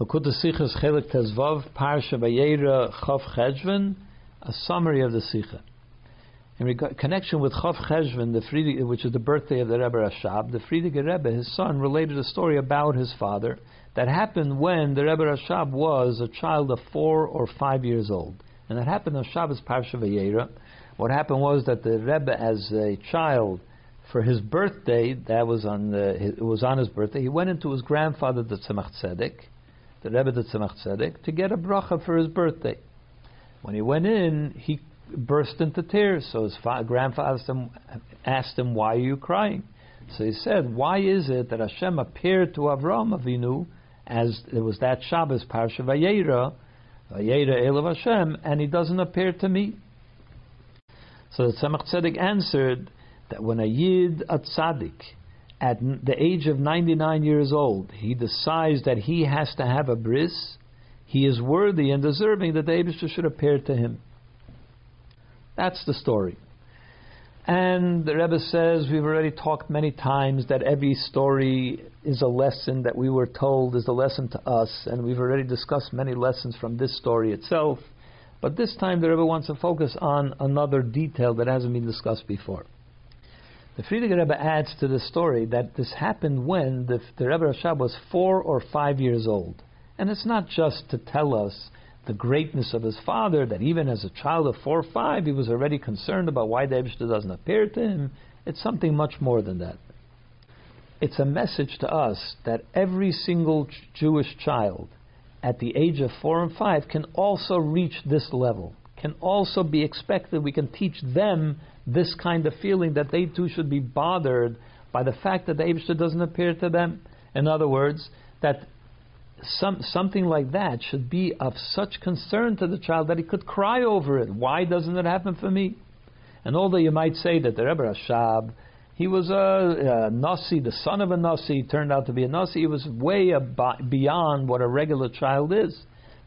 Lakuta Chelik Tezvav Parsha Vayera Chav a summary of the Sikha. In reg- connection with Chav Cheshvan, the Friedig, which is the birthday of the Rebbe Rashab, the Frierdiker Rebbe, his son, related a story about his father that happened when the Rebbe Rashab was a child of four or five years old. And that happened on Shabbos Parsha Vayera. What happened was that the Rebbe, as a child, for his birthday, that was on the, it was on his birthday, he went into his grandfather, the Tzemach Tzedek, the Rebbe the Tzemach Tzedek, to get a bracha for his birthday. When he went in, he burst into tears. So his fa- grandfather asked him, asked him, "Why are you crying?" So he said, "Why is it that Hashem appeared to Avram Avinu as it was that Shabbos Parsha Vayera, Vayera Elav Hashem, and he doesn't appear to me?" So the Tzemach Tzedek answered that when a Yid, a tzaddik, at the age of 99 years old, he decides that he has to have a bris, he is worthy and deserving that the Abishah should appear to him. That's the story. And the Rebbe says, we've already talked many times that every story is a lesson that we were told is a lesson to us, and we've already discussed many lessons from this story itself. But this time the Rebbe wants to focus on another detail that hasn't been discussed before. The Frierdiker Rebbe adds to the story that this happened when the, the Rebbe Rashab was four or five years old. And it's not just to tell us the greatness of his father, that even as a child of four or five, he was already concerned about why the Ebishter doesn't appear to him. It's something much more than that. It's a message to us that every single Jewish child at the age of four and five can also reach this level, can also be expected. We can teach them this kind of feeling that they too should be bothered by the fact that the Abishter doesn't appear to them. In other words, that some, something like that should be of such concern to the child that he could cry over it. Why doesn't it happen for me? And although you might say that the Rebbe Rashab, he was a, a Nasi, the son of a Nasi, turned out to be a Nasi, he was way ab- beyond what a regular child is.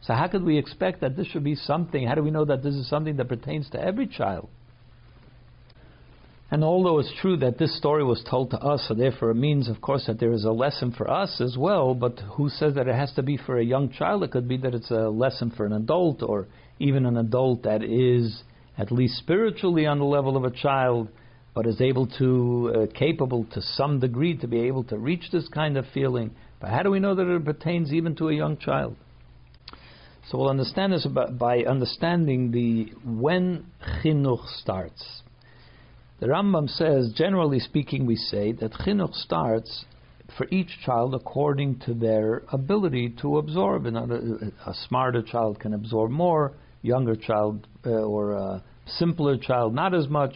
So how could we expect that this should be something? How do we know that this is something that pertains to every child? And although it's true that this story was told to us, so therefore it means, of course, that there is a lesson for us as well, but who says that it has to be for a young child? It could be that it's a lesson for an adult, or even an adult that is at least spiritually on the level of a child, but is able to, uh, capable to some degree to be able to reach this kind of feeling. But how do we know that it pertains even to a young child? So we'll understand this by understanding the when chinuch starts. The Rambam says, generally speaking, we say that chinuch starts for each child according to their ability to absorb. Another, a smarter child can absorb more, younger child uh, or a simpler child not as much.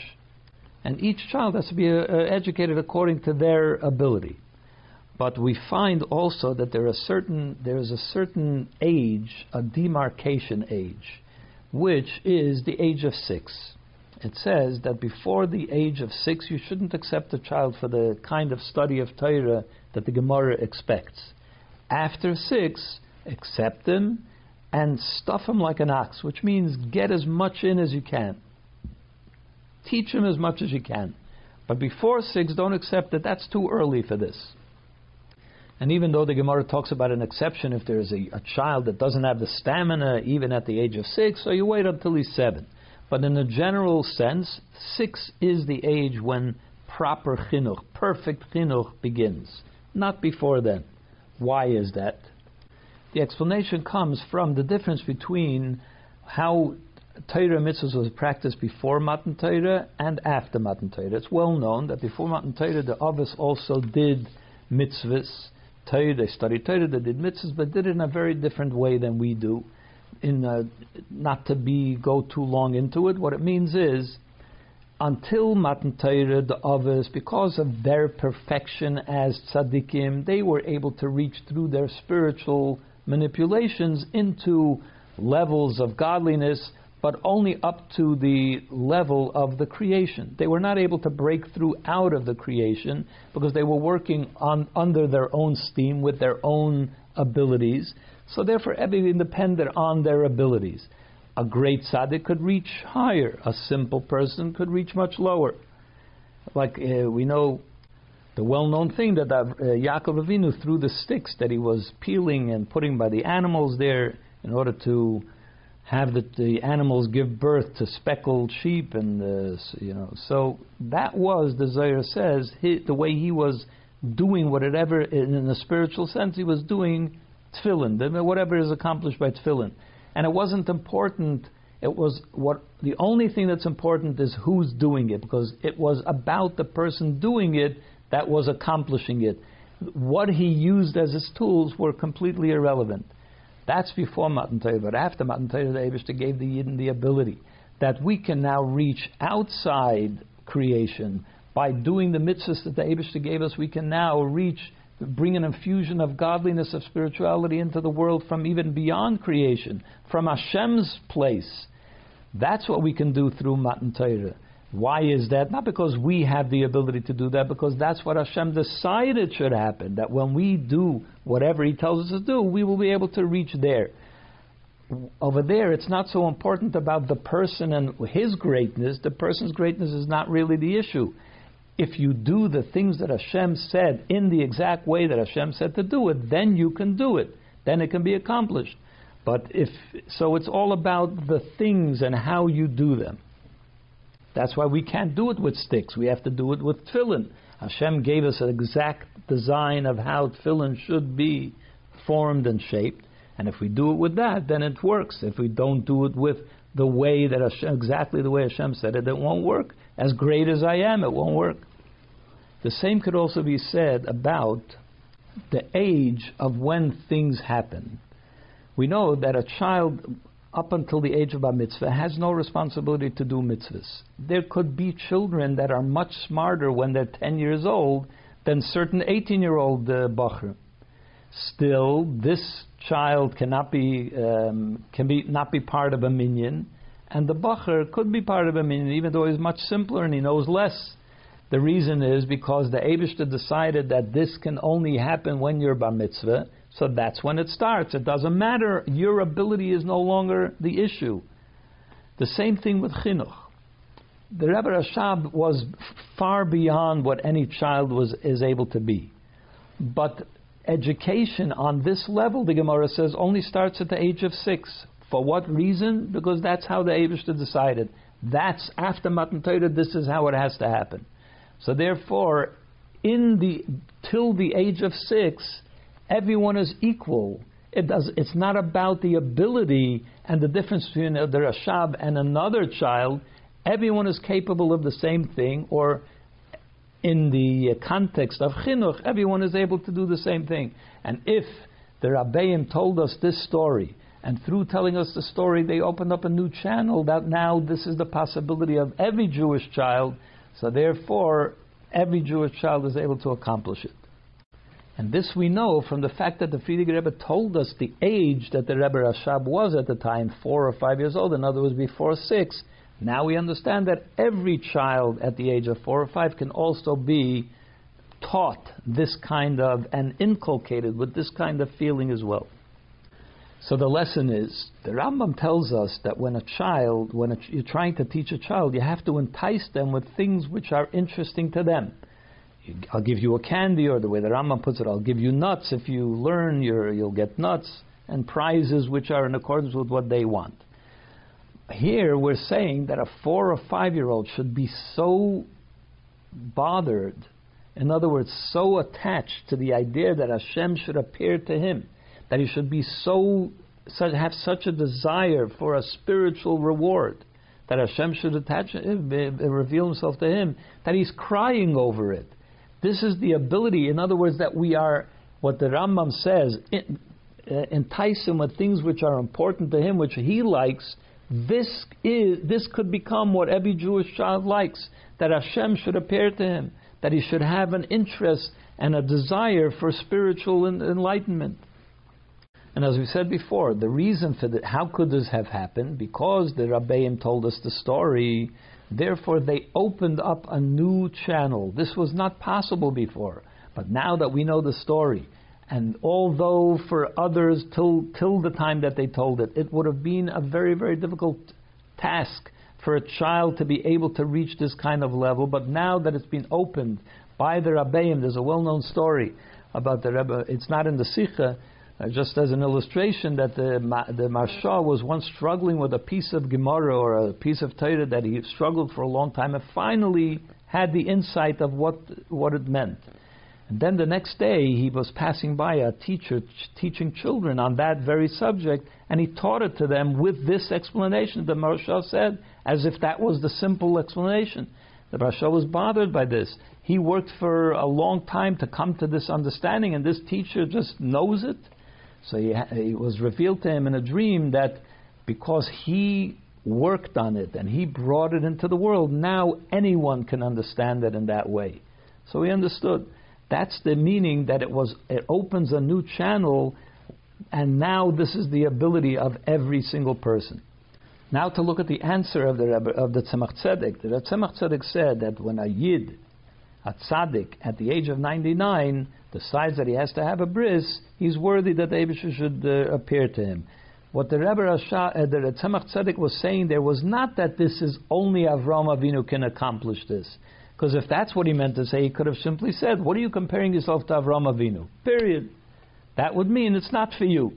And each child has to be uh, educated according to their ability. But we find also that there, are certain, there is a certain age, a demarcation age, which is the age of six it says that before the age of six, you shouldn't accept a child for the kind of study of Torah that the Gemara expects. After six, accept him and stuff him like an ox, which means get as much in as you can. Teach him as much as you can. But before six, don't accept that that's too early for this. And even though the Gemara talks about an exception if there's a, a child that doesn't have the stamina even at the age of six, so you wait until he's seven. But in a general sense, six is the age when proper chinuch, perfect chinuch begins, not before then. Why is that? The explanation comes from the difference between how Torah mitzvahs was practiced before Matan Torah and after Matan Torah. It's well known that before Matan Torah, the Avos also did mitzvahs. Torah, they studied Torah, they did mitzvahs, but did it in a very different way than we do in uh, not to be go too long into it. What it means is until Matan Torah, the Avos, because of their perfection as tzaddikim, they were able to reach through their spiritual manipulations into levels of godliness, but only up to the level of the creation. They were not able to break through out of the creation because they were working on under their own steam with their own abilities. So therefore, everything depended on their abilities. A great tzaddik could reach higher. A simple person could reach much lower. Like uh, we know, the well-known thing that uh, Yaakov Avinu threw the sticks that he was peeling and putting by the animals there in order to have the, the animals give birth to speckled sheep and uh, you know so that was the Zohar says he, the way he was doing whatever in, a spiritual sense he was doing tefillin whatever is accomplished by tefillin and it wasn't important it was what the only thing that's important is who's doing it because it was about the person doing it that was accomplishing it. What he used as his tools were completely irrelevant. That's before Matan Torah, but after Matan Torah, the Abishta gave the Yidden the ability that we can now reach outside creation by doing the mitzvahs that the Abishta gave us. We can now reach, bring an infusion of godliness, of spirituality into the world from even beyond creation, from Hashem's place. That's what we can do through Matan Torah. Why is that? Not because we have the ability to do that, because that's what Hashem decided should happen. That when we do whatever He tells us to do, we will be able to reach there. Over there, it's not so important about the person and his greatness. The person's greatness is not really the issue. If you do the things that Hashem said in the exact way that Hashem said to do it, then you can do it. Then it can be accomplished. But if so, it's all about the things and how you do them. That's why we can't do it with sticks. We have to do it with tefillin. Hashem gave us an exact design of how tefillin should be formed and shaped. And if we do it with that, then it works. If we don't do it with the way that Hashem, exactly the way Hashem said it, it won't work. As great as I am, it won't work. The same could also be said about the age of when things happen. We know that a child up until the age of bar mitzvah has no responsibility to do mitzvahs. There could be children that are much smarter when they're 10 years old than certain 18 year old uh, bacher. Still, this child cannot be, um, can be, not be part of a minyan, and the bacher could be part of a minyan, even though he's much simpler and he knows less. The reason is because the Abishta decided that this can only happen when you're bar mitzvah, so that's when it starts. It doesn't matter. Your ability is no longer the issue. The same thing with chinuch. The Rebbe Rashab was far beyond what any child was is able to be. But education on this level, the Gemara says, only starts at the age of six. For what reason? Because that's how the Abishta decided. That's after Matan Torah, this is how it has to happen. So therefore, in the till the age of six, everyone is equal. It does, it's not about the ability and the difference between the Rashab and another child. Everyone is capable of the same thing, or in the context of chinuch, everyone is able to do the same thing. And if the Rabbeim told us this story, and through telling us the story, they opened up a new channel that now this is the possibility of every Jewish child. So therefore, every Jewish child is able to accomplish it. And this we know from the fact that the Frierdiker Rebbe told us the age that the Rebbe Rashab was at the time, four or five years old, in other words, before six. Now we understand that every child at the age of four or five can also be taught this kind of, and inculcated with this kind of feeling as well. So the lesson is the Rambam tells us that when a child, when a, you're trying to teach a child, you have to entice them with things which are interesting to them. I'll give you a candy, or the way the Rambam puts it, I'll give you nuts. If you learn, you will get nuts and prizes which are in accordance with what they want. Here we're saying that a four or five year old should be so bothered, in other words, so attached to the idea that Hashem should appear to him, that he should be so have such a desire for a spiritual reward, that Hashem should attach, him, eh, eh, reveal himself to him, that he's crying over it this is the ability, in other words, that we are, what the Rambam says, uh, entice him with things which are important to him, which he likes. This is this could become what every Jewish child likes. That Hashem should appear to him. That he should have an interest and a desire for spiritual enlightenment. And as we said before, the reason for that, how could this have happened? Because the Rabbeim told us the story Therefore, they opened up a new channel. This was not possible before. But now that we know the story, and although for others, till, till the time that they told it, it would have been a very, very difficult task for a child to be able to reach this kind of level, but now that it's been opened by the Rabbeim. There's a well-known story about the Rebbe. It's not in the Sikha, uh, just as an illustration that the the Maharsha was once struggling with a piece of Gemara or a piece of Torah that he struggled for a long time, and finally had the insight of what what it meant. And then the next day, he was passing by a teacher ch- teaching children on that very subject, and he taught it to them with this explanation. The Maharsha said, as if that was the simple explanation. The Maharsha was bothered by this. He worked for a long time to come to this understanding, and this teacher just knows it. So he, it was revealed to him in a dream that because he worked on it and he brought it into the world, now anyone can understand it in that way. So he understood. That's the meaning that it was. It opens a new channel, and now this is the ability of every single person. Now to look at the answer of the Rebbe, of the Tzemach Tzedek. The Tzemach Tzedek said that when a yid, a tzaddik, at the age of 99, decides that he has to have a bris, he's worthy that the should uh, appear to him. What the Rebbe Rasha, uh, the Tzemach Tzedek was saying there was not that this is only Avram Avinu can accomplish this. Because if that's what he meant to say, he could have simply said, What are you comparing yourself to Avram Avinu? Period. That would mean it's not for you.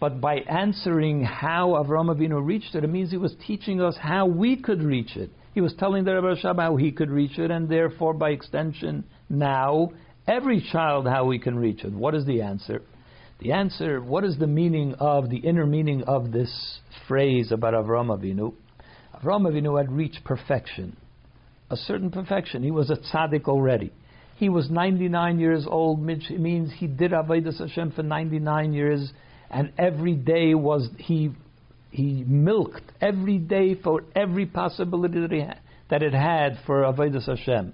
But by answering how Avram Avinu reached it, it means he was teaching us how we could reach it. He was telling the Rebbe Shab how he could reach it, and therefore, by extension, now every child how we can reach it. What is the answer? The answer, what is the meaning of, the inner meaning of this phrase about Avram Avinu? Avram Avinu had reached perfection a certain perfection. He was a tzaddik already. He was 99 years old, which means he did Avodah Hashem for 99 years, and every day was he he milked every day for every possibility that, he ha- that it had for Avodah Hashem.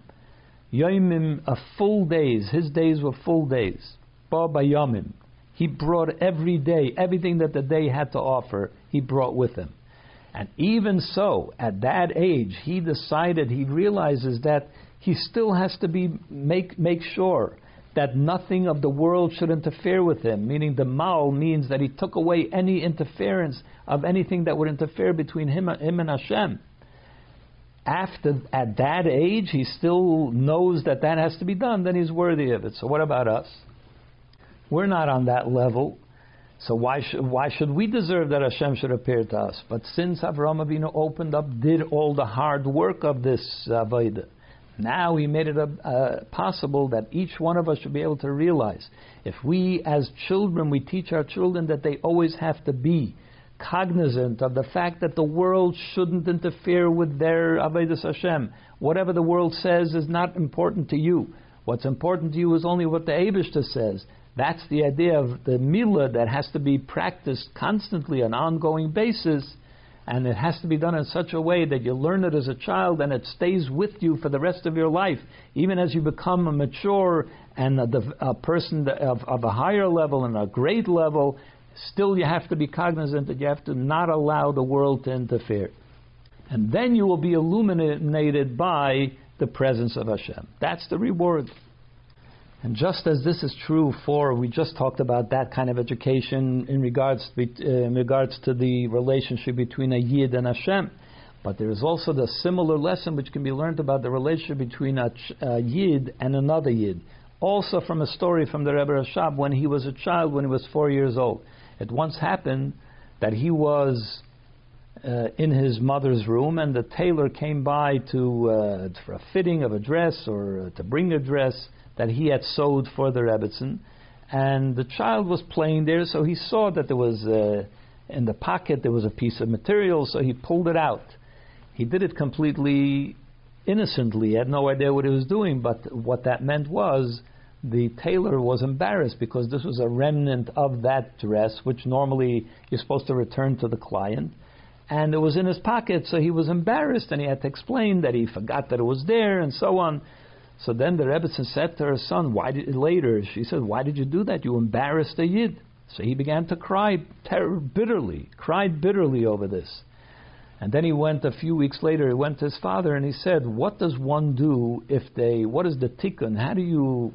Yomim, a full days. His days were full days. Ba Yomim. He brought every day, everything that the day had to offer, he brought with him. And even so, at that age, he decided, he realizes that he still has to be make make sure that nothing of the world should interfere with him. Meaning, the mal means that he took away any interference of anything that would interfere between him, him and Hashem. After at that age, he still knows that that has to be done. Then he's worthy of it. So, what about us? We're not on that level. So why should why should we deserve that Hashem should appear to us? But since Avraham Avinu opened up, did all the hard work of this avodah, now he made it uh, possible that each one of us should be able to realize. If we, as children, we teach our children that they always have to be cognizant of the fact that the world shouldn't interfere with their avodah Hashem. Whatever the world says is not important to you. What's important to you is only what the Abishta says. That's the idea of the milah that has to be practiced constantly, on an ongoing basis, and it has to be done in such a way that you learn it as a child and it stays with you for the rest of your life. Even as you become a mature and a, a person of, of a higher level and a great level, still you have to be cognizant that you have to not allow the world to interfere. And then you will be illuminated by the presence of Hashem. That's the reward. And just as this is true for, we just talked about that kind of education in regards to, uh, in regards to the relationship between a Yid and Hashem. But there is also the similar lesson which can be learned about the relationship between a, a Yid and another Yid. Also from a story from the Rebbe Rashab when he was a child, when he was four years old. It once happened that he was uh, in his mother's room, and the tailor came by to uh, for a fitting of a dress or uh, to bring a dress that he had sewed for the Rebbetzin, and the child was playing there, so he saw that there was uh, in the pocket there was a piece of material, so he pulled it out. He did it completely innocently, he had no idea what he was doing, but what that meant was the tailor was embarrassed because this was a remnant of that dress, which normally you're supposed to return to the client. And it was in his pocket, so he was embarrassed and he had to explain that he forgot that it was there and so on. So then the Rebbetzin said to her son, "Why did later?" She said, "Why did you do that? You embarrassed a yid." So he began to cry ter- bitterly, cried bitterly over this. And then he went a few weeks later. He went to his father and he said, "What does one do if they? What is the tikkun? How do you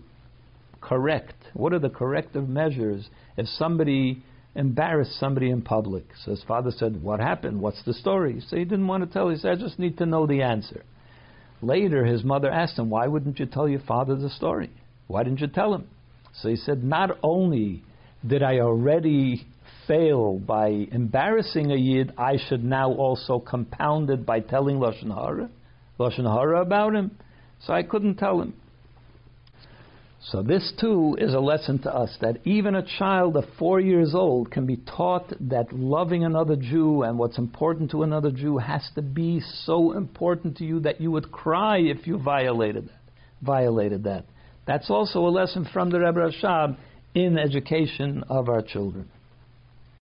correct? What are the corrective measures if somebody?" embarrassed somebody in public. So his father said, What happened? What's the story? So he didn't want to tell. He said, I just need to know the answer. Later, his mother asked him, Why wouldn't you tell your father the story? Why didn't you tell him? So he said, Not only did I already fail by embarrassing a Yid, I should now also compound it by telling Lashon Hara, Lashon Hara about him. So I couldn't tell him. So this too is a lesson to us that even a child of four years old can be taught that loving another Jew and what's important to another Jew has to be so important to you that you would cry if you violated that. Violated that. That's also a lesson from the Rebbe Rashab in education of our children.